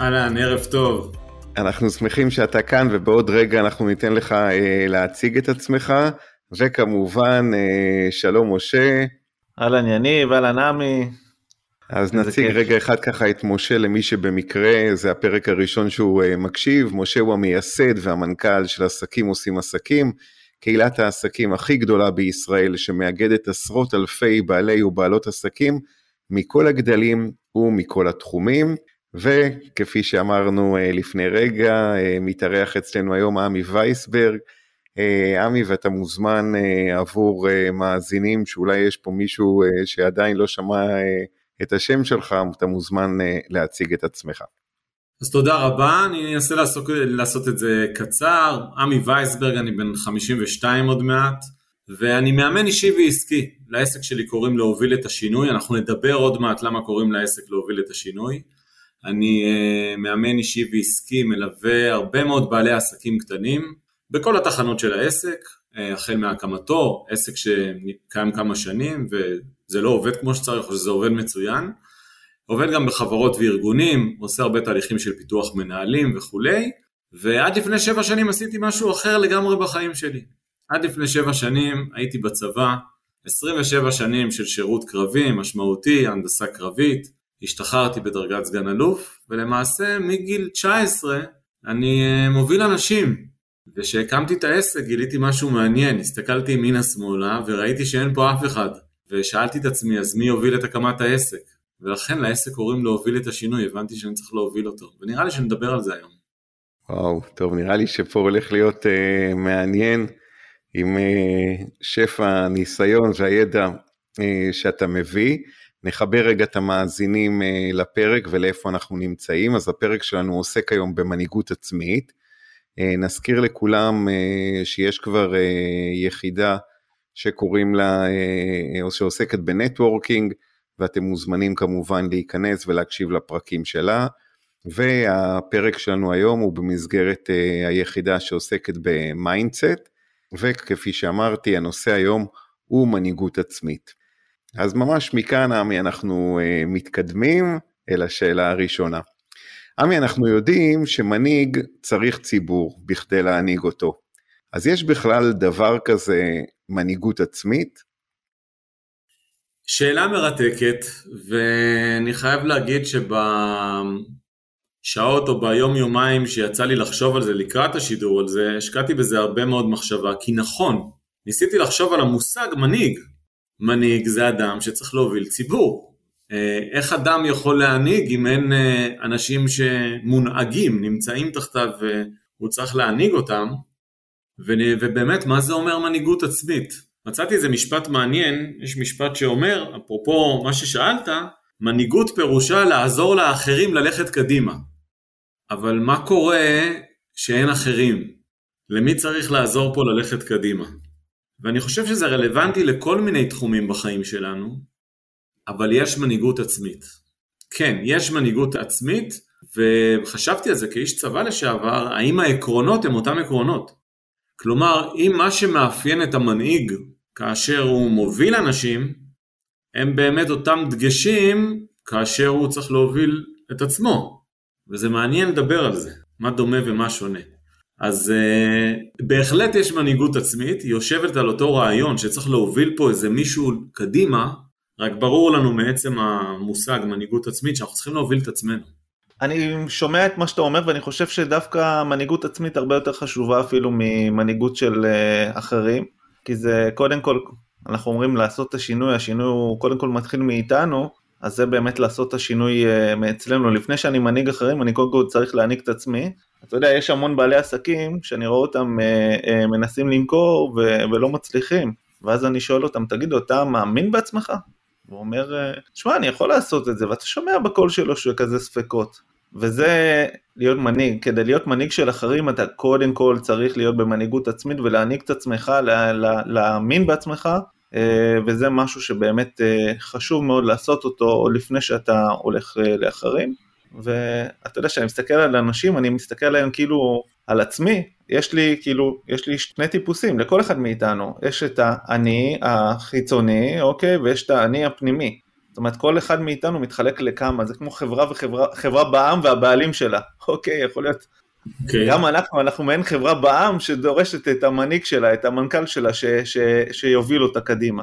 אהלן, ערב טוב. אנחנו שמחים שאתה כאן ובעוד רגע אנחנו ניתן לך אה, להציג את עצמך וכמובן אה, שלום משה. אהלן יניב, אהלן עמי. אז נציג כיף. רגע אחד ככה את משה למי שבמקרה זה הפרק הראשון שהוא אה, מקשיב, משה הוא המייסד והמנכ"ל של עסקים עושים עסקים, קהילת העסקים הכי גדולה בישראל שמאגדת עשרות אלפי בעלי ובעלות עסקים מכל הגדלים ומכל התחומים. וכפי שאמרנו אה, לפני רגע, אה, מתארח אצלנו היום עמי וייסברג. אה, עמי, ואתה מוזמן עבור מאזינים, שאולי יש פה מישהו שעדיין לא שמע את השם שלך, אתה מוזמן להציג את עצמך. אז תודה רבה, אני אנסה לעשות, לעשות את זה קצר. עמי וייסברג, אני בן 52 עוד מעט, ואני מאמן אישי ועסקי. לעסק שלי קוראים להוביל את השינוי, אנחנו נדבר עוד מעט למה קוראים לעסק להוביל את השינוי. אני uh, מאמן אישי ועסקי, מלווה הרבה מאוד בעלי עסקים קטנים בכל התחנות של העסק, uh, החל מהקמתו, עסק שקיים כמה שנים וזה לא עובד כמו שצריך או שזה עובד מצוין, עובד גם בחברות וארגונים, עושה הרבה תהליכים של פיתוח מנהלים וכולי, ועד לפני שבע שנים עשיתי משהו אחר לגמרי בחיים שלי. עד לפני שבע שנים הייתי בצבא, 27 שנים של שירות קרבי משמעותי, הנדסה קרבית, השתחררתי בדרגת סגן אלוף, ולמעשה מגיל 19 אני אה, מוביל אנשים. וכשהקמתי את העסק גיליתי משהו מעניין, הסתכלתי ימינה שמאלה וראיתי שאין פה אף אחד. ושאלתי את עצמי, אז מי יוביל את הקמת העסק? ולכן לעסק קוראים להוביל את השינוי, הבנתי שאני צריך להוביל אותו, ונראה לי שנדבר על זה היום. וואו, טוב, נראה לי שפה הולך להיות uh, מעניין עם uh, שפע הניסיון והידע uh, שאתה מביא. נחבר רגע את המאזינים אה, לפרק ולאיפה אנחנו נמצאים. אז הפרק שלנו עוסק היום במנהיגות עצמית. אה, נזכיר לכולם אה, שיש כבר יחידה שקוראים לה, או שעוסקת בנטוורקינג, ואתם מוזמנים כמובן להיכנס ולהקשיב לפרקים שלה. והפרק שלנו היום הוא במסגרת היחידה שעוסקת ב mindset, וכפי שאמרתי, הנושא היום הוא מנהיגות עצמית. אז ממש מכאן, עמי, אנחנו אה, מתקדמים אל השאלה הראשונה. עמי, אנחנו יודעים שמנהיג צריך ציבור בכדי להנהיג אותו. אז יש בכלל דבר כזה מנהיגות עצמית? שאלה מרתקת, ואני חייב להגיד שבשעות או ביום יומיים שיצא לי לחשוב על זה לקראת השידור על זה, השקעתי בזה הרבה מאוד מחשבה, כי נכון, ניסיתי לחשוב על המושג מנהיג, מנהיג זה אדם שצריך להוביל ציבור. אה, איך אדם יכול להנהיג אם אין אה, אנשים שמונהגים, נמצאים תחתיו והוא צריך להנהיג אותם? ובאמת, מה זה אומר מנהיגות עצמית? מצאתי איזה משפט מעניין, יש משפט שאומר, אפרופו מה ששאלת, מנהיגות פירושה לעזור לאחרים ללכת קדימה. אבל מה קורה שאין אחרים? למי צריך לעזור פה ללכת קדימה? ואני חושב שזה רלוונטי לכל מיני תחומים בחיים שלנו, אבל יש מנהיגות עצמית. כן, יש מנהיגות עצמית, וחשבתי על זה כאיש צבא לשעבר, האם העקרונות הם אותם עקרונות. כלומר, אם מה שמאפיין את המנהיג כאשר הוא מוביל אנשים, הם באמת אותם דגשים כאשר הוא צריך להוביל את עצמו. וזה מעניין לדבר על זה, מה דומה ומה שונה. אז uh, בהחלט יש מנהיגות עצמית, היא יושבת על אותו רעיון שצריך להוביל פה איזה מישהו קדימה, רק ברור לנו מעצם המושג מנהיגות עצמית שאנחנו צריכים להוביל את עצמנו. אני שומע את מה שאתה אומר ואני חושב שדווקא מנהיגות עצמית הרבה יותר חשובה אפילו ממנהיגות של uh, אחרים, כי זה קודם כל, אנחנו אומרים לעשות את השינוי, השינוי הוא קודם כל מתחיל מאיתנו, אז זה באמת לעשות את השינוי uh, מאצלנו. לפני שאני מנהיג אחרים, אני קודם כל צריך להנהיג את עצמי, אתה יודע, יש המון בעלי עסקים שאני רואה אותם אה, אה, מנסים למכור ו- ולא מצליחים, ואז אני שואל אותם, תגידו, אתה מאמין בעצמך? הוא אומר, שמע, אני יכול לעשות את זה, ואתה שומע בקול שלו שהוא כזה ספקות. וזה להיות מנהיג. כדי להיות מנהיג של אחרים אתה קודם כל צריך להיות במנהיגות עצמית ולהנהיג את עצמך, להאמין בעצמך, אה, וזה משהו שבאמת אה, חשוב מאוד לעשות אותו לפני שאתה הולך אה, לאחרים. ואתה יודע, כשאני מסתכל על אנשים, אני מסתכל עליהם כאילו על עצמי, יש לי כאילו, יש לי שני טיפוסים לכל אחד מאיתנו, יש את האני החיצוני, אוקיי, ויש את האני הפנימי. זאת אומרת, כל אחד מאיתנו מתחלק לכמה, זה כמו חברה וחברה חברה בעם והבעלים שלה, אוקיי, יכול להיות. Okay. אוקיי. גם אנחנו, אנחנו מעין חברה בעם שדורשת את המנהיג שלה, את המנכ"ל שלה, ש, ש, שיוביל אותה קדימה.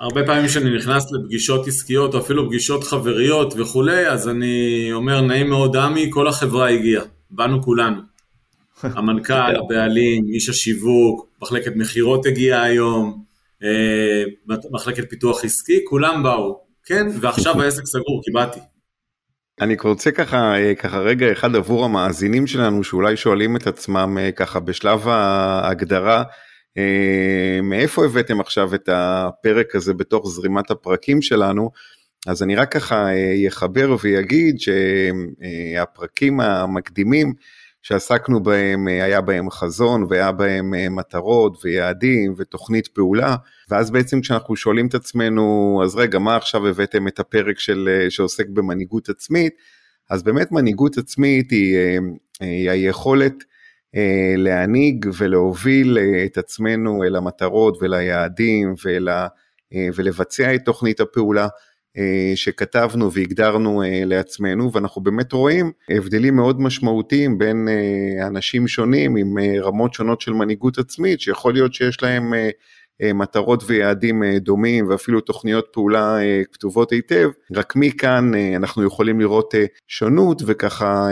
הרבה פעמים כשאני נכנס לפגישות עסקיות או אפילו פגישות חבריות וכולי, אז אני אומר, נעים מאוד עמי, כל החברה הגיעה, באנו כולנו. המנכ"ל, הבעלים, איש השיווק, מחלקת מכירות הגיעה היום, אה, מחלקת פיתוח עסקי, כולם באו, כן, ועכשיו העסק סגור, כי באתי. אני רוצה ככה, אה, ככה רגע אחד עבור המאזינים שלנו שאולי שואלים את עצמם אה, ככה בשלב ההגדרה, מאיפה הבאתם עכשיו את הפרק הזה בתוך זרימת הפרקים שלנו? אז אני רק ככה יחבר ויגיד שהפרקים המקדימים שעסקנו בהם, אה, היה בהם חזון והיה בהם אה, מטרות ויעדים ותוכנית פעולה, ואז בעצם כשאנחנו שואלים את עצמנו, אז רגע, מה עכשיו הבאתם את הפרק של, אה, שעוסק במנהיגות עצמית, אז באמת מנהיגות עצמית היא, היא היכולת להנהיג ולהוביל את עצמנו אל המטרות וליעדים ול, ולבצע את תוכנית הפעולה. אה, שכתבנו והגדרנו אה, לעצמנו ואנחנו באמת רואים הבדלים מאוד משמעותיים בין אה, אנשים שונים עם רמות שונות של מנהיגות עצמית שיכול להיות שיש להם אה, מטרות ויעדים אה, דומים ואפילו תוכניות פעולה אה, כתובות היטב, רק מכאן אנחנו יכולים לראות שונות וככה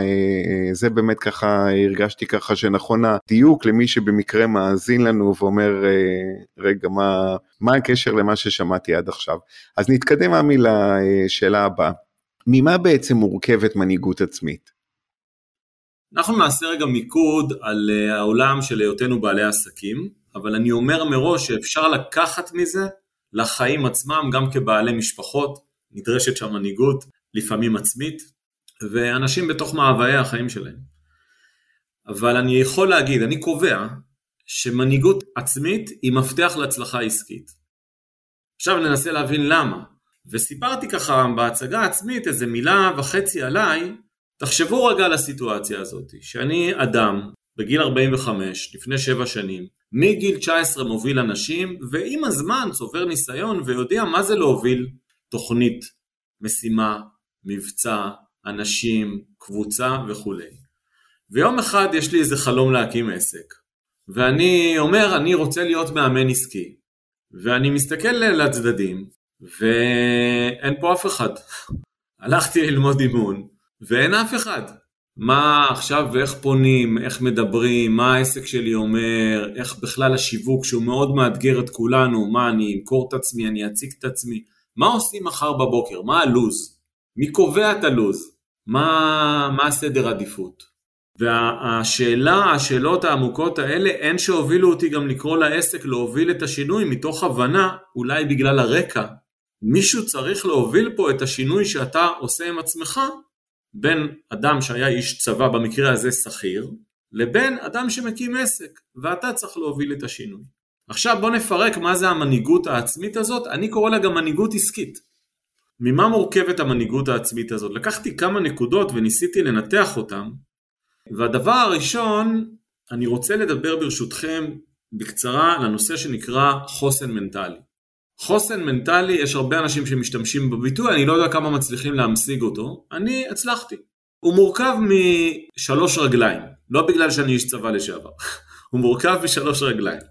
זה באמת ככה הרגשתי ככה שנכון הדיוק למי שבמקרה מאזין לנו ואומר רגע מה, מה הקשר למה ששמעתי עד עכשיו. אז נתקדם עמי לשאלה הבאה, ממה בעצם מורכבת מנהיגות עצמית? אנחנו נעשה רגע מיקוד על העולם של היותנו בעלי עסקים. אבל אני אומר מראש שאפשר לקחת מזה לחיים עצמם, גם כבעלי משפחות, נדרשת שם מנהיגות, לפעמים עצמית, ואנשים בתוך מאוויי החיים שלהם. אבל אני יכול להגיד, אני קובע, שמנהיגות עצמית היא מפתח להצלחה עסקית. עכשיו ננסה להבין למה. וסיפרתי ככה בהצגה העצמית איזה מילה וחצי עליי, תחשבו רגע על הסיטואציה הזאת, שאני אדם בגיל 45, לפני 7 שנים, מגיל 19 מוביל אנשים, ועם הזמן צובר ניסיון ויודע מה זה להוביל תוכנית, משימה, מבצע, אנשים, קבוצה וכולי. ויום אחד יש לי איזה חלום להקים עסק, ואני אומר אני רוצה להיות מאמן עסקי, ואני מסתכל לצדדים, ואין פה אף אחד. הלכתי ללמוד אימון, ואין אף אחד. מה עכשיו ואיך פונים, איך מדברים, מה העסק שלי אומר, איך בכלל השיווק שהוא מאוד מאתגר את כולנו, מה אני אמכור את עצמי, אני אציג את עצמי, מה עושים מחר בבוקר, מה הלו"ז, מי קובע את הלו"ז, מה, מה הסדר עדיפות. והשאלה, השאלות העמוקות האלה הן שהובילו אותי גם לקרוא לעסק להוביל את השינוי מתוך הבנה, אולי בגלל הרקע, מישהו צריך להוביל פה את השינוי שאתה עושה עם עצמך בין אדם שהיה איש צבא, במקרה הזה שכיר, לבין אדם שמקים עסק, ואתה צריך להוביל את השינוי. עכשיו בוא נפרק מה זה המנהיגות העצמית הזאת, אני קורא לה גם מנהיגות עסקית. ממה מורכבת המנהיגות העצמית הזאת? לקחתי כמה נקודות וניסיתי לנתח אותן, והדבר הראשון, אני רוצה לדבר ברשותכם בקצרה לנושא שנקרא חוסן מנטלי. חוסן מנטלי, יש הרבה אנשים שמשתמשים בביטוי, אני לא יודע כמה מצליחים להמשיג אותו, אני הצלחתי. הוא מורכב משלוש רגליים, לא בגלל שאני איש צבא לשעבר, הוא מורכב משלוש רגליים.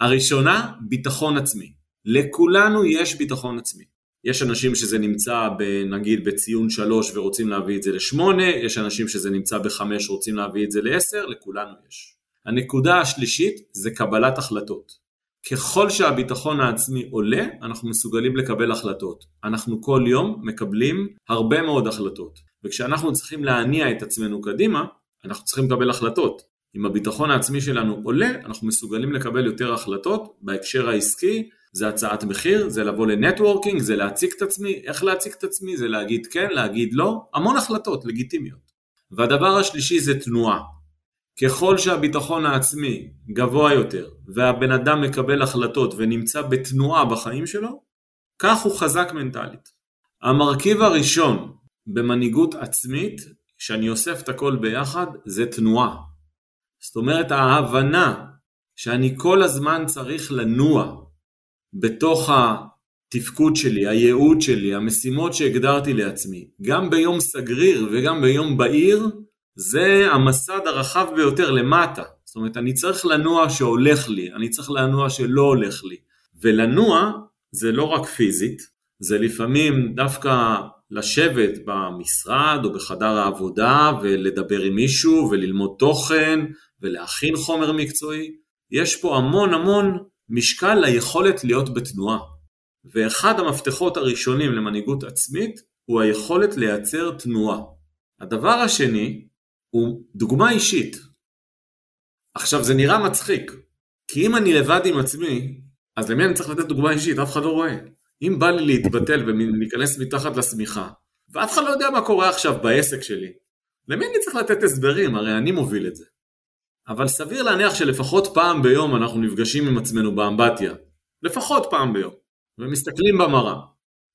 הראשונה, ביטחון עצמי. לכולנו יש ביטחון עצמי. יש אנשים שזה נמצא נגיד בציון שלוש ורוצים להביא את זה לשמונה, יש אנשים שזה נמצא בחמש ורוצים להביא את זה לעשר, לכולנו יש. הנקודה השלישית זה קבלת החלטות. ככל שהביטחון העצמי עולה, אנחנו מסוגלים לקבל החלטות. אנחנו כל יום מקבלים הרבה מאוד החלטות. וכשאנחנו צריכים להניע את עצמנו קדימה, אנחנו צריכים לקבל החלטות. אם הביטחון העצמי שלנו עולה, אנחנו מסוגלים לקבל יותר החלטות בהקשר העסקי, זה הצעת מחיר, זה לבוא לנטוורקינג, זה להציג את עצמי, איך להציג את עצמי, זה להגיד כן, להגיד לא, המון החלטות לגיטימיות. והדבר השלישי זה תנועה. ככל שהביטחון העצמי גבוה יותר והבן אדם מקבל החלטות ונמצא בתנועה בחיים שלו, כך הוא חזק מנטלית. המרכיב הראשון במנהיגות עצמית, שאני אוסף את הכל ביחד, זה תנועה. זאת אומרת ההבנה שאני כל הזמן צריך לנוע בתוך התפקוד שלי, הייעוד שלי, המשימות שהגדרתי לעצמי, גם ביום סגריר וגם ביום בהיר, זה המסד הרחב ביותר למטה. זאת אומרת, אני צריך לנוע שהולך לי, אני צריך לנוע שלא הולך לי. ולנוע זה לא רק פיזית, זה לפעמים דווקא לשבת במשרד או בחדר העבודה ולדבר עם מישהו וללמוד תוכן ולהכין חומר מקצועי. יש פה המון המון משקל ליכולת להיות בתנועה. ואחד המפתחות הראשונים למנהיגות עצמית הוא היכולת לייצר תנועה. הדבר השני הוא דוגמה אישית. עכשיו זה נראה מצחיק, כי אם אני לבד עם עצמי, אז למי אני צריך לתת דוגמה אישית? אף אחד לא רואה. אם בא לי להתבטל ולהיכנס מתחת לשמיכה, ואף אחד לא יודע מה קורה עכשיו בעסק שלי, למי אני צריך לתת הסברים? הרי אני מוביל את זה. אבל סביר להניח שלפחות פעם ביום אנחנו נפגשים עם עצמנו באמבטיה. לפחות פעם ביום. ומסתכלים במראה.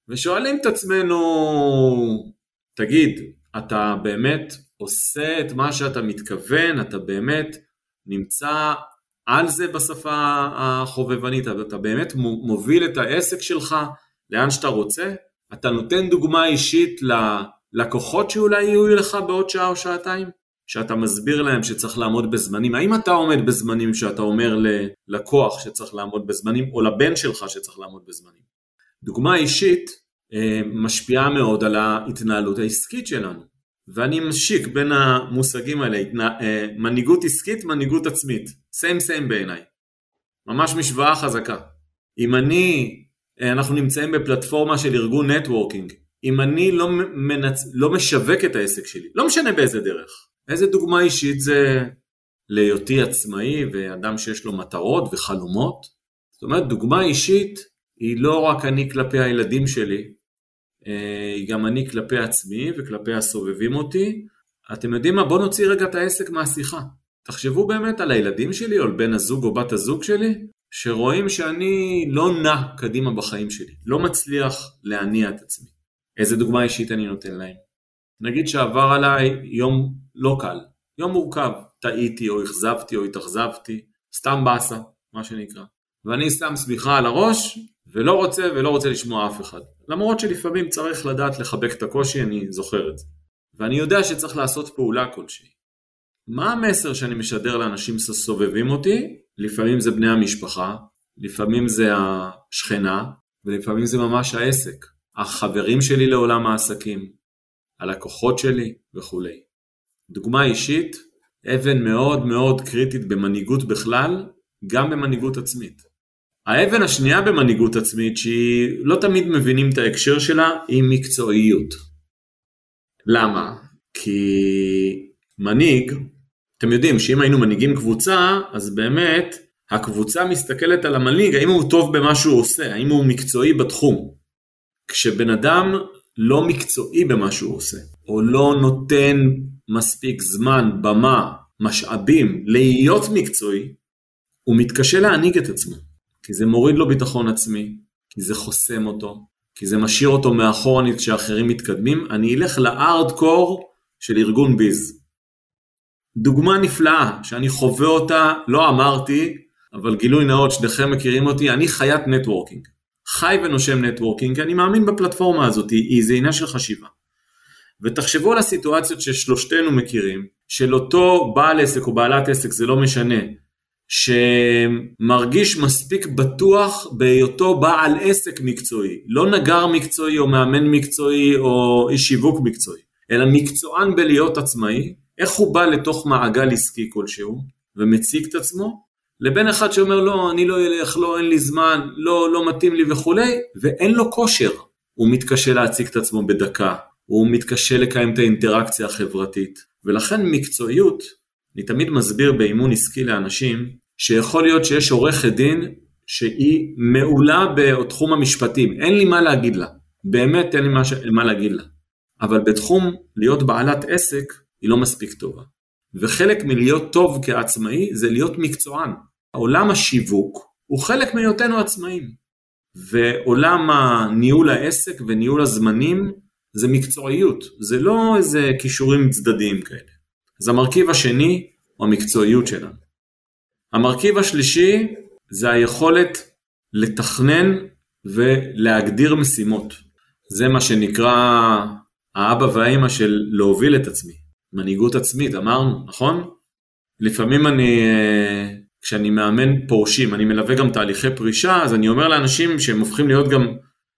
ושואלים את עצמנו, תגיד, אתה באמת עושה את מה שאתה מתכוון, אתה באמת נמצא על זה בשפה החובבנית, אתה באמת מוביל את העסק שלך לאן שאתה רוצה, אתה נותן דוגמה אישית ללקוחות שאולי יהיו לך בעוד שעה או שעתיים, שאתה מסביר להם שצריך לעמוד בזמנים, האם אתה עומד בזמנים שאתה אומר ללקוח שצריך לעמוד בזמנים, או לבן שלך שצריך לעמוד בזמנים. דוגמה אישית אה, משפיעה מאוד על ההתנהלות העסקית שלנו. ואני משיק בין המושגים האלה, אה, מנהיגות עסקית, מנהיגות עצמית, סיים סיים בעיניי, ממש משוואה חזקה. אם אני, אה, אנחנו נמצאים בפלטפורמה של ארגון נטוורקינג, אם אני לא, מנצ... לא משווק את העסק שלי, לא משנה באיזה דרך, איזה דוגמה אישית זה להיותי עצמאי ואדם שיש לו מטרות וחלומות, זאת אומרת דוגמה אישית היא לא רק אני כלפי הילדים שלי, גם אני כלפי עצמי וכלפי הסובבים אותי. אתם יודעים מה? בואו נוציא רגע את העסק מהשיחה. תחשבו באמת על הילדים שלי או על בן הזוג או בת הזוג שלי, שרואים שאני לא נע קדימה בחיים שלי, לא מצליח להניע את עצמי. איזה דוגמה אישית אני נותן להם? נגיד שעבר עליי יום לא קל, יום מורכב, טעיתי או אכזבתי או התאכזבתי, סתם באסה, מה שנקרא. ואני שם סמיכה על הראש ולא רוצה ולא רוצה לשמוע אף אחד. למרות שלפעמים צריך לדעת לחבק את הקושי, אני זוכר את זה. ואני יודע שצריך לעשות פעולה כלשהי. מה המסר שאני משדר לאנשים שסובבים אותי? לפעמים זה בני המשפחה, לפעמים זה השכנה, ולפעמים זה ממש העסק. החברים שלי לעולם העסקים, הלקוחות שלי וכולי. דוגמה אישית, אבן מאוד מאוד קריטית במנהיגות בכלל, גם במנהיגות עצמית. האבן השנייה במנהיגות עצמית, שהיא לא תמיד מבינים את ההקשר שלה, היא מקצועיות. למה? כי מנהיג, אתם יודעים שאם היינו מנהיגים קבוצה, אז באמת הקבוצה מסתכלת על המנהיג, האם הוא טוב במה שהוא עושה, האם הוא מקצועי בתחום. כשבן אדם לא מקצועי במה שהוא עושה, או לא נותן מספיק זמן, במה, משאבים, להיות מקצועי, הוא מתקשה להנהיג את עצמו. כי זה מוריד לו ביטחון עצמי, כי זה חוסם אותו, כי זה משאיר אותו מאחורנית כשאחרים מתקדמים, אני אלך לארדקור של ארגון ביז. דוגמה נפלאה שאני חווה אותה, לא אמרתי, אבל גילוי נאות, שניכם מכירים אותי, אני חיית networking. חי ונושם networking, אני מאמין בפלטפורמה הזאת, היא זה עניין של חשיבה. ותחשבו על הסיטואציות ששלושתנו מכירים, של אותו בעל עסק או בעלת עסק, זה לא משנה, שמרגיש מספיק בטוח בהיותו בעל עסק מקצועי, לא נגר מקצועי או מאמן מקצועי או איש שיווק מקצועי, אלא מקצוען בלהיות עצמאי, איך הוא בא לתוך מעגל עסקי כלשהו ומציג את עצמו, לבין אחד שאומר לא, אני לא אלך, לא, אין לי זמן, לא, לא מתאים לי וכולי, ואין לו כושר. הוא מתקשה להציג את עצמו בדקה, הוא מתקשה לקיים את האינטראקציה החברתית, ולכן מקצועיות, אני תמיד מסביר באימון עסקי לאנשים, שיכול להיות שיש עורכת דין שהיא מעולה בתחום המשפטים, אין לי מה להגיד לה, באמת אין לי מה, ש... מה להגיד לה, אבל בתחום להיות בעלת עסק, היא לא מספיק טובה. וחלק מלהיות טוב כעצמאי זה להיות מקצוען. עולם השיווק הוא חלק מהיותנו עצמאים. ועולם הניהול העסק וניהול הזמנים זה מקצועיות, זה לא איזה כישורים צדדיים כאלה. אז המרכיב השני הוא המקצועיות שלנו. המרכיב השלישי זה היכולת לתכנן ולהגדיר משימות. זה מה שנקרא האבא והאימא של להוביל את עצמי. מנהיגות עצמית, אמרנו, נכון? לפעמים אני, אה, כשאני מאמן פורשים, אני מלווה גם תהליכי פרישה, אז אני אומר לאנשים שהם הופכים להיות גם,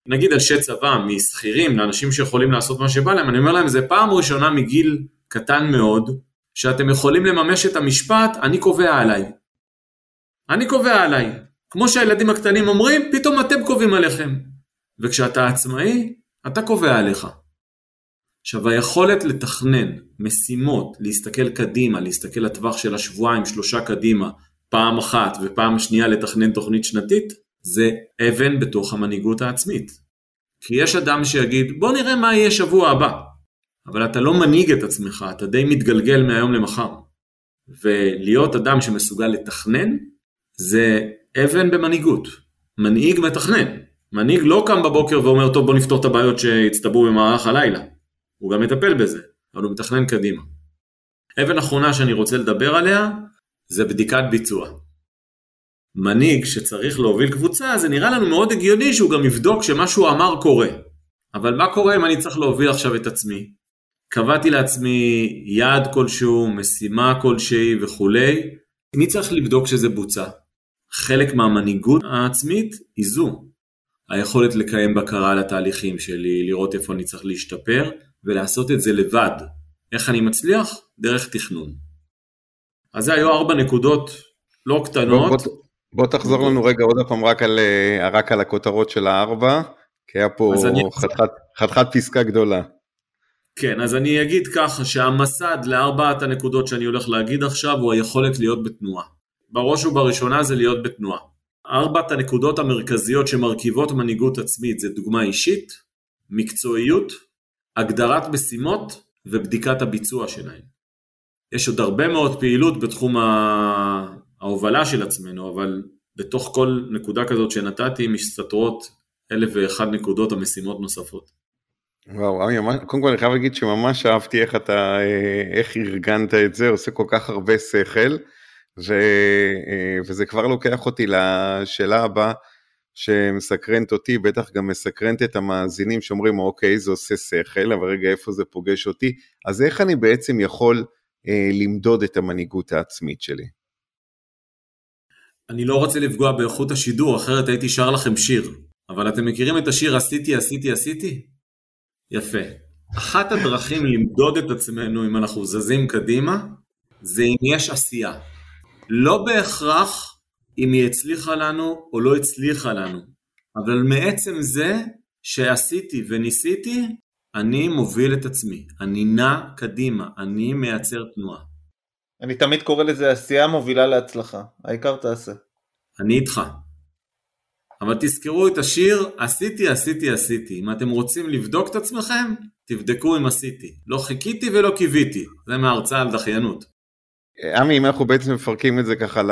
נגיד אנשי צבא, משכירים, לאנשים שיכולים לעשות מה שבא להם, אני אומר להם, זה פעם ראשונה מגיל קטן מאוד, שאתם יכולים לממש את המשפט, אני קובע עליי. אני קובע עליי. כמו שהילדים הקטנים אומרים, פתאום אתם קובעים עליכם. וכשאתה עצמאי, אתה קובע עליך. עכשיו היכולת לתכנן משימות, להסתכל קדימה, להסתכל לטווח של השבועיים, שלושה קדימה, פעם אחת ופעם שנייה לתכנן תוכנית שנתית, זה אבן בתוך המנהיגות העצמית. כי יש אדם שיגיד, בוא נראה מה יהיה שבוע הבא. אבל אתה לא מנהיג את עצמך, אתה די מתגלגל מהיום למחר. ולהיות אדם שמסוגל לתכנן, זה אבן במנהיגות. מנהיג מתכנן. מנהיג לא קם בבוקר ואומר, טוב בוא נפתור את הבעיות שהצטברו במערך הלילה. הוא גם מטפל בזה, אבל הוא מתכנן קדימה. אבן אחרונה שאני רוצה לדבר עליה, זה בדיקת ביצוע. מנהיג שצריך להוביל קבוצה, זה נראה לנו מאוד הגיוני שהוא גם יבדוק שמה שהוא אמר קורה. אבל מה קורה אם אני צריך להוביל עכשיו את עצמי? קבעתי לעצמי יעד כלשהו, משימה כלשהי וכולי, מי צריך לבדוק שזה בוצע? חלק מהמנהיגות העצמית היא זו. היכולת לקיים בקרה על התהליכים שלי, לראות איפה אני צריך להשתפר, ולעשות את זה לבד. איך אני מצליח? דרך תכנון. אז זה היו ארבע נקודות לא קטנות. בוא, בוא, בוא תחזור לנו רגע עוד פעם רק על, אה, רק על הכותרות של הארבע, כי היה פה חתיכת, חתיכת פסקה גדולה. כן, אז אני אגיד ככה שהמסד לארבעת הנקודות שאני הולך להגיד עכשיו הוא היכולת להיות בתנועה. בראש ובראשונה זה להיות בתנועה. ארבעת הנקודות המרכזיות שמרכיבות מנהיגות עצמית זה דוגמה אישית, מקצועיות, הגדרת משימות ובדיקת הביצוע שלהן. יש עוד הרבה מאוד פעילות בתחום ההובלה של עצמנו, אבל בתוך כל נקודה כזאת שנתתי מסתתרות אלף ואחד נקודות המשימות נוספות. וואו, עמי, קודם כל אני חייב להגיד שממש אהבתי איך אתה, אה, איך ארגנת את זה, עושה כל כך הרבה שכל, ו, אה, וזה כבר לוקח אותי לשאלה הבאה שמסקרנת אותי, בטח גם מסקרנת את המאזינים שאומרים, אוקיי, זה עושה שכל, אבל רגע, איפה זה פוגש אותי? אז איך אני בעצם יכול אה, למדוד את המנהיגות העצמית שלי? אני לא רוצה לפגוע באיכות השידור, אחרת הייתי שר לכם שיר. אבל אתם מכירים את השיר עשיתי, עשיתי, עשיתי? יפה. אחת הדרכים למדוד את עצמנו אם אנחנו זזים קדימה, זה אם יש עשייה. לא בהכרח אם היא הצליחה לנו או לא הצליחה לנו, אבל מעצם זה שעשיתי וניסיתי, אני מוביל את עצמי, אני נע קדימה, אני מייצר תנועה. אני תמיד קורא לזה עשייה מובילה להצלחה, העיקר תעשה. אני איתך. אבל תזכרו את השיר עשיתי, עשיתי, עשיתי. אם אתם רוצים לבדוק את עצמכם, תבדקו אם עשיתי. לא חיכיתי ולא קיוויתי. זה מההרצאה על דחיינות. עמי, אם אנחנו בעצם מפרקים את זה ככה ל...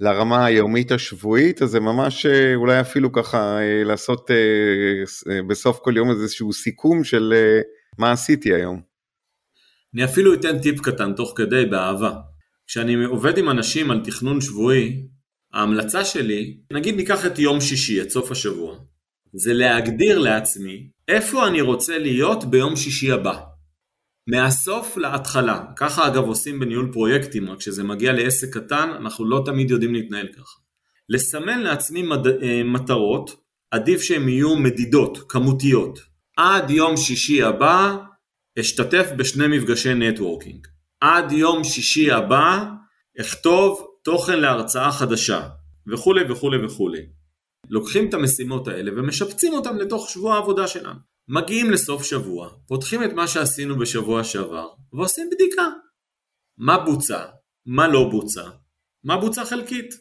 לרמה היומית השבועית, אז זה ממש אה, אולי אפילו ככה אה, לעשות אה, בסוף כל יום איזשהו סיכום של מה עשיתי היום. אני אפילו אתן טיפ קטן תוך כדי באהבה. כשאני עובד עם אנשים על תכנון שבועי, ההמלצה שלי, נגיד ניקח את יום שישי, את סוף השבוע, זה להגדיר לעצמי איפה אני רוצה להיות ביום שישי הבא. מהסוף להתחלה. ככה אגב עושים בניהול פרויקטים, רק כשזה מגיע לעסק קטן, אנחנו לא תמיד יודעים להתנהל ככה. לסמן לעצמי מד... אה, מטרות, עדיף שהן יהיו מדידות, כמותיות. עד יום שישי הבא אשתתף בשני מפגשי נטוורקינג. עד יום שישי הבא אכתוב תוכן להרצאה חדשה, וכולי וכולי וכולי. לוקחים את המשימות האלה ומשפצים אותם לתוך שבוע העבודה שלנו. מגיעים לסוף שבוע, פותחים את מה שעשינו בשבוע שעבר, ועושים בדיקה. מה בוצע, מה לא בוצע, מה בוצע חלקית.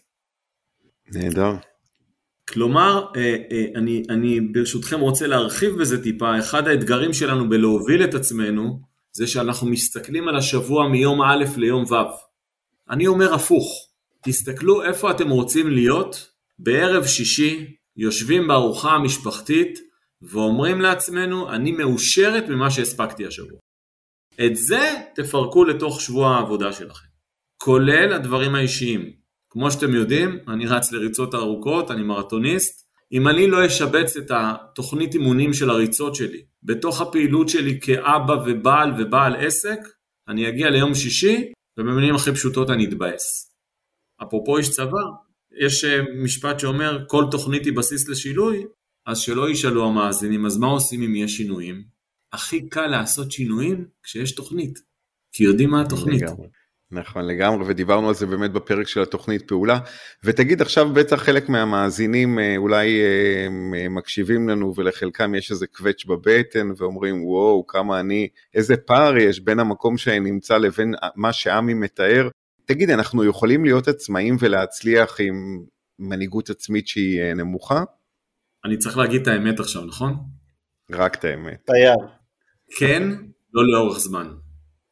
נהדר. כלומר, אה, אה, אני, אני ברשותכם רוצה להרחיב בזה טיפה, אחד האתגרים שלנו בלהוביל את עצמנו, זה שאנחנו מסתכלים על השבוע מיום א' ליום ו'. אני אומר הפוך, תסתכלו איפה אתם רוצים להיות בערב שישי, יושבים בארוחה המשפחתית ואומרים לעצמנו, אני מאושרת ממה שהספקתי השבוע. את זה תפרקו לתוך שבוע העבודה שלכם, כולל הדברים האישיים. כמו שאתם יודעים, אני רץ לריצות ארוכות, אני מרתוניסט. אם אני לא אשבץ את התוכנית אימונים של הריצות שלי בתוך הפעילות שלי כאבא ובעל ובעל עסק, אני אגיע ליום שישי, ובמילים הכי פשוטות אני אתבאס. אפרופו איש צבא, יש אה, משפט שאומר, כל תוכנית היא בסיס לשינוי, אז שלא ישאלו המאזינים, אז מה עושים אם יש שינויים? הכי קל לעשות שינויים כשיש תוכנית, כי יודעים מה התוכנית. נכון לגמרי ודיברנו על זה באמת בפרק של התוכנית פעולה ותגיד עכשיו בטח חלק מהמאזינים אה, אולי אה, מקשיבים לנו ולחלקם יש איזה קווץ' בבטן ואומרים וואו כמה אני איזה פער יש בין המקום שאני נמצא לבין מה שעמי מתאר תגיד אנחנו יכולים להיות עצמאים ולהצליח עם מנהיגות עצמית שהיא אה, נמוכה? אני צריך להגיד את האמת עכשיו נכון? רק את האמת. תייר. כן, לא לאורך זמן.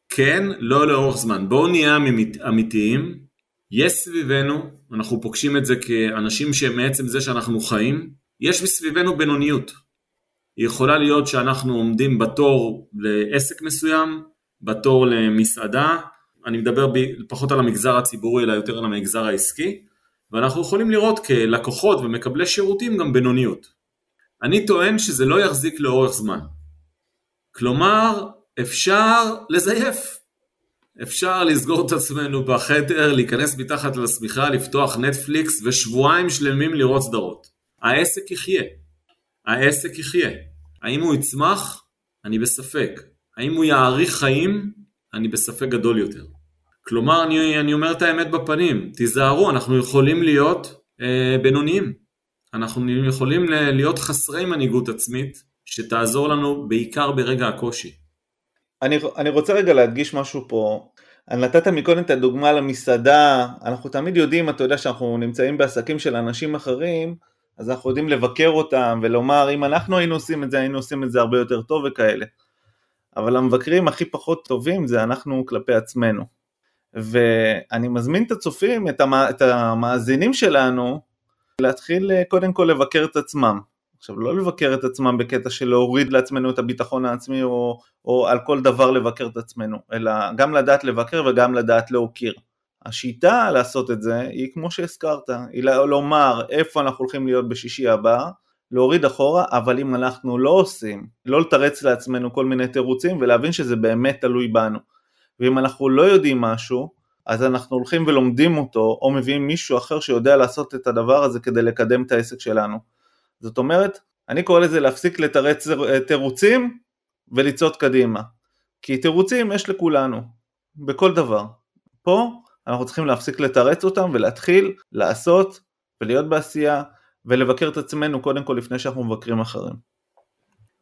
כן, לא לאורך זמן. בואו נהיה אמית, אמיתיים. יש סביבנו, אנחנו פוגשים את זה כאנשים שמעצם זה שאנחנו חיים, יש מסביבנו בינוניות. היא יכולה להיות שאנחנו עומדים בתור לעסק מסוים, בתור למסעדה, אני מדבר ב, פחות על המגזר הציבורי אלא יותר על המגזר העסקי, ואנחנו יכולים לראות כלקוחות ומקבלי שירותים גם בינוניות. אני טוען שזה לא יחזיק לאורך זמן. כלומר, אפשר לזייף. אפשר לסגור את עצמנו בחדר, להיכנס מתחת לשמיכה, לפתוח נטפליקס ושבועיים שלמים לראות סדרות. העסק יחיה. העסק יחיה. האם הוא יצמח? אני בספק. האם הוא יאריך חיים? אני בספק גדול יותר. כלומר, אני, אני אומר את האמת בפנים, תיזהרו, אנחנו יכולים להיות אה, בינוניים. אנחנו יכולים להיות חסרי מנהיגות עצמית, שתעזור לנו בעיקר ברגע הקושי. אני, אני רוצה רגע להדגיש משהו פה. אני נתת מקודם את הדוגמה למסעדה, אנחנו תמיד יודעים, אתה יודע שאנחנו נמצאים בעסקים של אנשים אחרים, אז אנחנו יודעים לבקר אותם ולומר אם אנחנו היינו עושים את זה, היינו עושים את זה הרבה יותר טוב וכאלה. אבל המבקרים הכי פחות טובים זה אנחנו כלפי עצמנו. ואני מזמין את הצופים, את, המ, את המאזינים שלנו, להתחיל אה, קודם כל לבקר את עצמם. עכשיו לא לבקר את עצמם בקטע של להוריד לעצמנו את הביטחון העצמי או, או על כל דבר לבקר את עצמנו, אלא גם לדעת לבקר וגם לדעת להוקיר. השיטה לעשות את זה היא כמו שהזכרת, היא לומר איפה אנחנו הולכים להיות בשישי הבא, להוריד אחורה, אבל אם אנחנו לא עושים, לא לתרץ לעצמנו כל מיני תירוצים ולהבין שזה באמת תלוי בנו. ואם אנחנו לא יודעים משהו, אז אנחנו הולכים ולומדים אותו, או מביאים מישהו אחר שיודע לעשות את הדבר הזה כדי לקדם את העסק שלנו. זאת אומרת, אני קורא לזה להפסיק לתרץ תירוצים ולצעוד קדימה. כי תירוצים יש לכולנו, בכל דבר. פה אנחנו צריכים להפסיק לתרץ אותם ולהתחיל לעשות ולהיות בעשייה ולבקר את עצמנו קודם כל לפני שאנחנו מבקרים אחרים.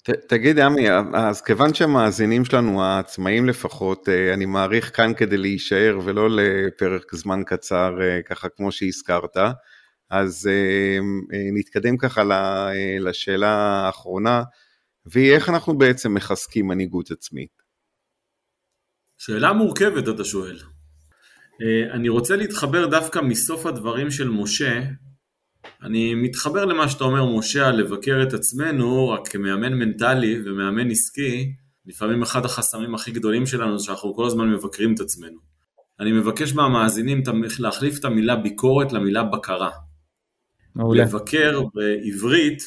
ת, תגיד עמי, אז כיוון שהמאזינים שלנו, העצמאים לפחות, אה, אני מעריך כאן כדי להישאר ולא לפרק זמן קצר אה, ככה כמו שהזכרת, אז אה, נתקדם ככה לשאלה האחרונה, והיא איך אנחנו בעצם מחזקים מנהיגות עצמית? שאלה מורכבת אתה שואל. אני רוצה להתחבר דווקא מסוף הדברים של משה, אני מתחבר למה שאתה אומר, משה, על לבקר את עצמנו, רק כמאמן מנטלי ומאמן עסקי, לפעמים אחד החסמים הכי גדולים שלנו זה שאנחנו כל הזמן מבקרים את עצמנו. אני מבקש מהמאזינים להחליף את המילה ביקורת למילה בקרה. מעולה. לבקר בעברית,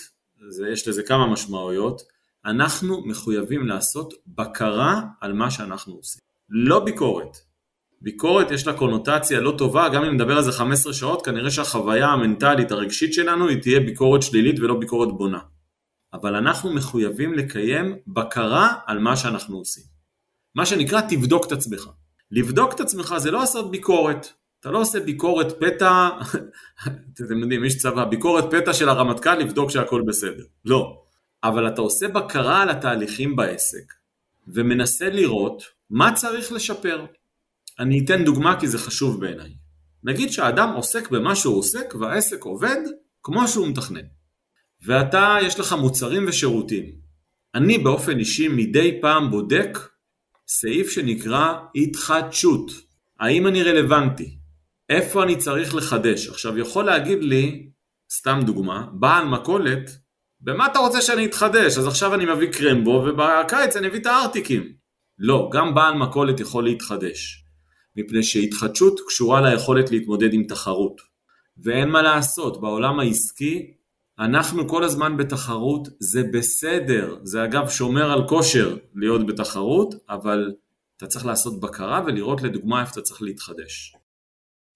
זה, יש לזה כמה משמעויות, אנחנו מחויבים לעשות בקרה על מה שאנחנו עושים. לא ביקורת. ביקורת יש לה קונוטציה לא טובה, גם אם נדבר על זה 15 שעות, כנראה שהחוויה המנטלית הרגשית שלנו היא תהיה ביקורת שלילית ולא ביקורת בונה. אבל אנחנו מחויבים לקיים בקרה על מה שאנחנו עושים. מה שנקרא תבדוק את עצמך. לבדוק את עצמך זה לא לעשות ביקורת. אתה לא עושה ביקורת פתע, אתם יודעים, יש צבא, ביקורת פתע של הרמטכ"ל לבדוק שהכל בסדר. לא. אבל אתה עושה בקרה על התהליכים בעסק, ומנסה לראות מה צריך לשפר. אני אתן דוגמה כי זה חשוב בעיניי. נגיד שהאדם עוסק במה שהוא עוסק והעסק עובד כמו שהוא מתכנן. ואתה, יש לך מוצרים ושירותים. אני באופן אישי מדי פעם בודק סעיף שנקרא התחדשות. האם אני רלוונטי? איפה אני צריך לחדש? עכשיו יכול להגיד לי, סתם דוגמה, בעל מכולת, במה אתה רוצה שאני אתחדש? אז עכשיו אני מביא קרמבו ובקיץ אני אביא את הארטיקים. לא, גם בעל מכולת יכול להתחדש. מפני שהתחדשות קשורה ליכולת להתמודד עם תחרות. ואין מה לעשות, בעולם העסקי אנחנו כל הזמן בתחרות, זה בסדר, זה אגב שומר על כושר להיות בתחרות, אבל אתה צריך לעשות בקרה ולראות לדוגמה איפה אתה צריך להתחדש.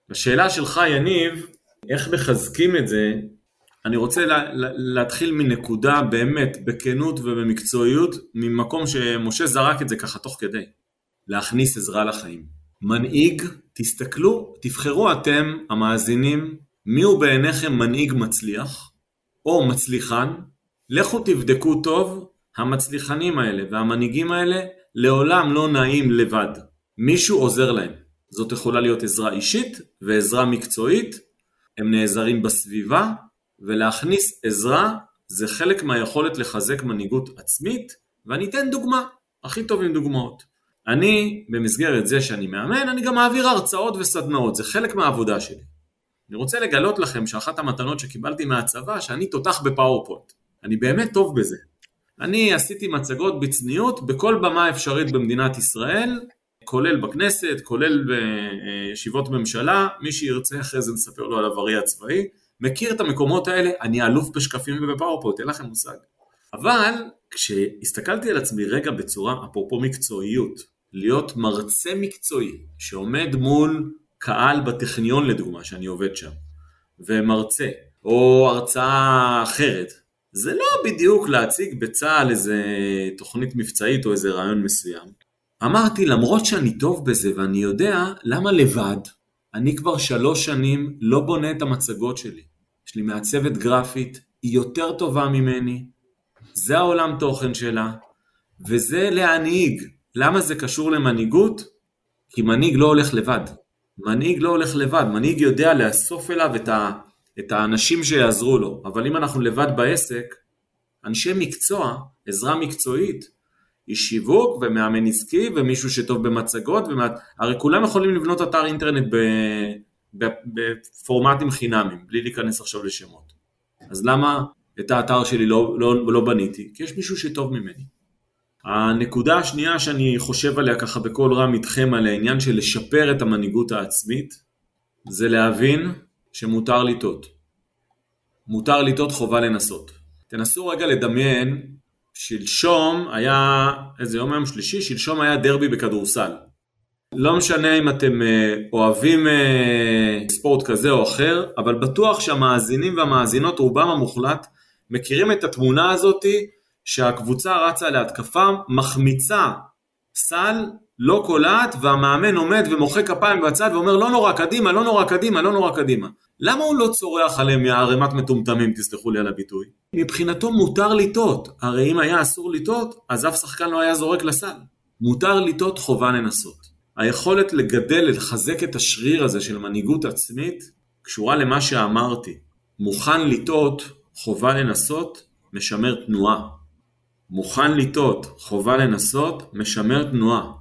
השאלה שלך יניב, איך מחזקים את זה, אני רוצה לה, להתחיל מנקודה באמת, בכנות ובמקצועיות, ממקום שמשה זרק את זה ככה תוך כדי, להכניס עזרה לחיים. מנהיג, תסתכלו, תבחרו אתם, המאזינים, מי הוא בעיניכם מנהיג מצליח, או מצליחן, לכו תבדקו טוב, המצליחנים האלה והמנהיגים האלה לעולם לא נעים לבד. מישהו עוזר להם. זאת יכולה להיות עזרה אישית ועזרה מקצועית, הם נעזרים בסביבה, ולהכניס עזרה זה חלק מהיכולת לחזק מנהיגות עצמית, ואני אתן דוגמה, הכי טוב עם דוגמאות. אני, במסגרת זה שאני מאמן, אני גם מעביר הרצאות וסדנאות, זה חלק מהעבודה שלי. אני רוצה לגלות לכם שאחת המתנות שקיבלתי מהצבא, שאני תותח בפאורפוינט. אני באמת טוב בזה. אני עשיתי מצגות בצניעות בכל במה אפשרית במדינת ישראל, כולל בכנסת, כולל בישיבות ממשלה, מי שירצה אחרי זה נספר לו על עברי הצבאי. מכיר את המקומות האלה, אני אלוף בשקפים ובפאורפוינט, אין לכם מושג. אבל כשהסתכלתי על עצמי רגע בצורה, אפרופו מקצועיות, להיות מרצה מקצועי שעומד מול קהל בטכניון לדוגמה, שאני עובד שם, ומרצה, או הרצאה אחרת, זה לא בדיוק להציג בצה"ל איזה תוכנית מבצעית או איזה רעיון מסוים. אמרתי, למרות שאני טוב בזה ואני יודע למה לבד, אני כבר שלוש שנים לא בונה את המצגות שלי. יש לי מעצבת גרפית, היא יותר טובה ממני, זה העולם תוכן שלה, וזה להנהיג. למה זה קשור למנהיגות? כי מנהיג לא הולך לבד. מנהיג לא הולך לבד, מנהיג יודע לאסוף אליו את, ה, את האנשים שיעזרו לו, אבל אם אנחנו לבד בעסק, אנשי מקצוע, עזרה מקצועית, איש שיווק ומאמן עסקי ומישהו שטוב במצגות, ומה... הרי כולם יכולים לבנות אתר אינטרנט ב... בפורמטים חינמים, בלי להיכנס עכשיו לשמות. אז למה את האתר שלי לא, לא, לא בניתי? כי יש מישהו שטוב ממני. הנקודה השנייה שאני חושב עליה ככה בקול רם איתכם על העניין של לשפר את המנהיגות העצמית, זה להבין שמותר לטעות. מותר לטעות, חובה לנסות. תנסו רגע לדמיין, שלשום היה, איזה יום היום שלישי? שלשום היה דרבי בכדורסל. לא משנה אם אתם אה, אוהבים אה, ספורט כזה או אחר, אבל בטוח שהמאזינים והמאזינות, רובם המוחלט, מכירים את התמונה הזאתי שהקבוצה רצה להתקפה, מחמיצה סל, לא קולעת, והמאמן עומד ומוחא כפיים בצד ואומר לא נורא קדימה, לא נורא קדימה, לא נורא קדימה. למה הוא לא צורח עליהם מערימת מטומטמים, תסלחו לי על הביטוי? מבחינתו מותר לטעות, הרי אם היה אסור לטעות, אז אף שחקן לא היה זורק לסל. מותר לטעות, חובה לנסות. היכולת לגדל, לחזק את השריר הזה של מנהיגות עצמית, קשורה למה שאמרתי. מוכן לטעות, חובה לנסות, משמר תנועה. מוכן לטעות, חובה לנסות, משמר תנועה.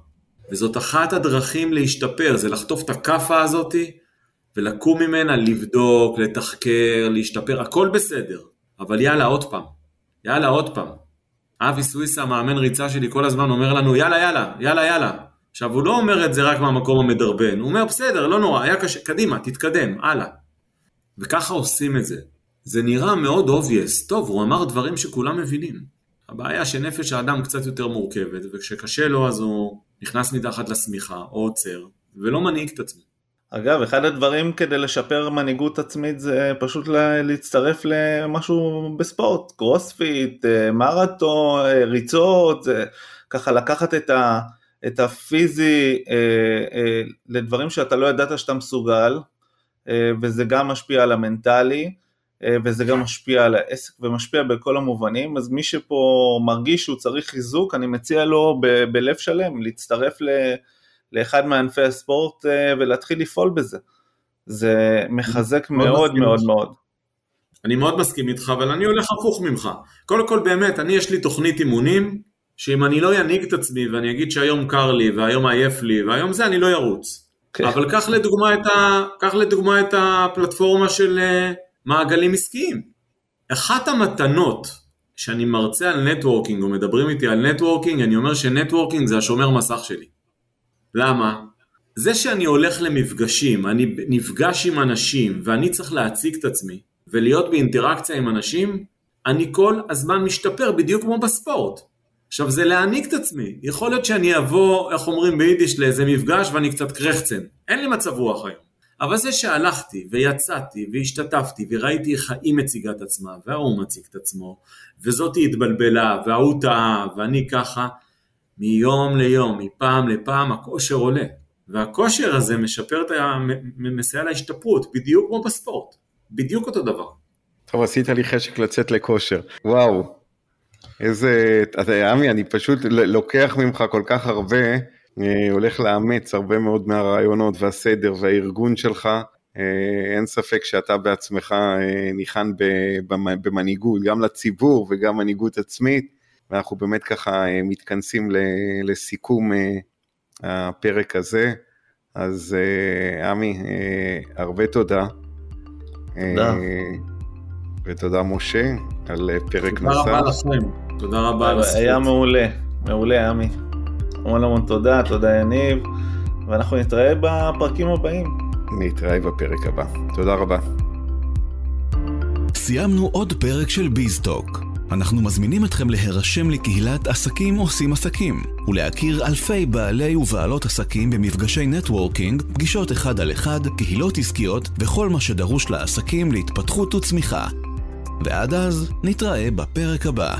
וזאת אחת הדרכים להשתפר, זה לחטוף את הכאפה הזאתי ולקום ממנה, לבדוק, לתחקר, להשתפר, הכל בסדר. אבל יאללה עוד פעם, יאללה עוד פעם. אבי סוויסה, מאמן ריצה שלי, כל הזמן אומר לנו יאללה יאללה, יאללה יאללה. עכשיו הוא לא אומר את זה רק מהמקום המדרבן, הוא אומר בסדר, לא נורא, היה קשה, קדימה, תתקדם, הלאה. וככה עושים את זה. זה נראה מאוד obvious, טוב, הוא אמר דברים שכולם מבינים. הבעיה שנפש האדם קצת יותר מורכבת, וכשקשה לו אז הוא נכנס מתחת לשמיכה, או עוצר, ולא מנהיג את עצמו. אגב, אחד הדברים כדי לשפר מנהיגות עצמית זה פשוט להצטרף למשהו בספורט, קרוספיט, אה, מרתון, אה, ריצות, ככה לקחת את, ה, את הפיזי אה, לדברים שאתה לא ידעת שאתה מסוגל, וזה גם משפיע על המנטלי. אה, וזה גם משפיע על העסק ומשפיע בכל המובנים, אז מי שפה מרגיש שהוא צריך חיזוק, אני מציע לו ב- בלב שלם להצטרף ל- לאחד מענפי הספורט אה, ולהתחיל לפעול בזה. זה מחזק מאוד מאוד מאוד. מאוד. אני מאוד מסכים איתך, אבל אני הולך הפוך ממך. קודם כל באמת, אני יש לי תוכנית אימונים שאם אני לא ינהיג את עצמי ואני אגיד שהיום קר לי והיום עייף לי והיום זה, אני לא ירוץ. כן. אבל קח לדוגמה, ה... קח לדוגמה את הפלטפורמה של אה, מעגלים עסקיים. אחת המתנות שאני מרצה על networking או מדברים איתי על networking, אני אומר ש networking זה השומר מסך שלי. למה? זה שאני הולך למפגשים, אני נפגש עם אנשים ואני צריך להציג את עצמי ולהיות באינטראקציה עם אנשים, אני כל הזמן משתפר בדיוק כמו בספורט. עכשיו זה להעניק את עצמי, יכול להיות שאני אבוא, איך אומרים ביידיש, לאיזה מפגש ואני קצת קרחצן, אין לי מצב רוח היום. אבל זה שהלכתי ויצאתי והשתתפתי וראיתי איך היא מציגה את עצמה וההוא מציג את עצמו וזאתי התבלבלה וההוא טעה ואני ככה, מיום ליום, מפעם לפעם הכושר עולה. והכושר הזה משפר את ה... מסייע להשתפרות, בדיוק כמו בספורט, בדיוק אותו דבר. טוב, עשית לי חשק לצאת לכושר, וואו. איזה, אתה עמי, אני פשוט לוקח ממך כל כך הרבה, הולך לאמץ הרבה מאוד מהרעיונות והסדר והארגון שלך. אה, אין ספק שאתה בעצמך אה, ניחן במנהיגות, גם לציבור וגם מנהיגות עצמית, ואנחנו באמת ככה מתכנסים לסיכום הפרק הזה. אז עמי, הרבה תודה. תודה. ותודה משה על פרק נוסף. תודה רבה לכם. תודה רבה על הזכות. היה מעולה, מעולה עמי. המון המון תודה, תודה יניב, ואנחנו נתראה בפרקים הבאים. נתראה בפרק הבא. תודה רבה. סיימנו עוד פרק של ביזטוק. אנחנו מזמינים אתכם להירשם לקהילת עסקים עושים עסקים ולהכיר אלפי בעלי ובעלות עסקים במפגשי נטוורקינג, פגישות אחד על אחד, קהילות עסקיות וכל מה שדרוש לעסקים להתפתחות וצמיחה. ועד אז, נתראה בפרק הבא.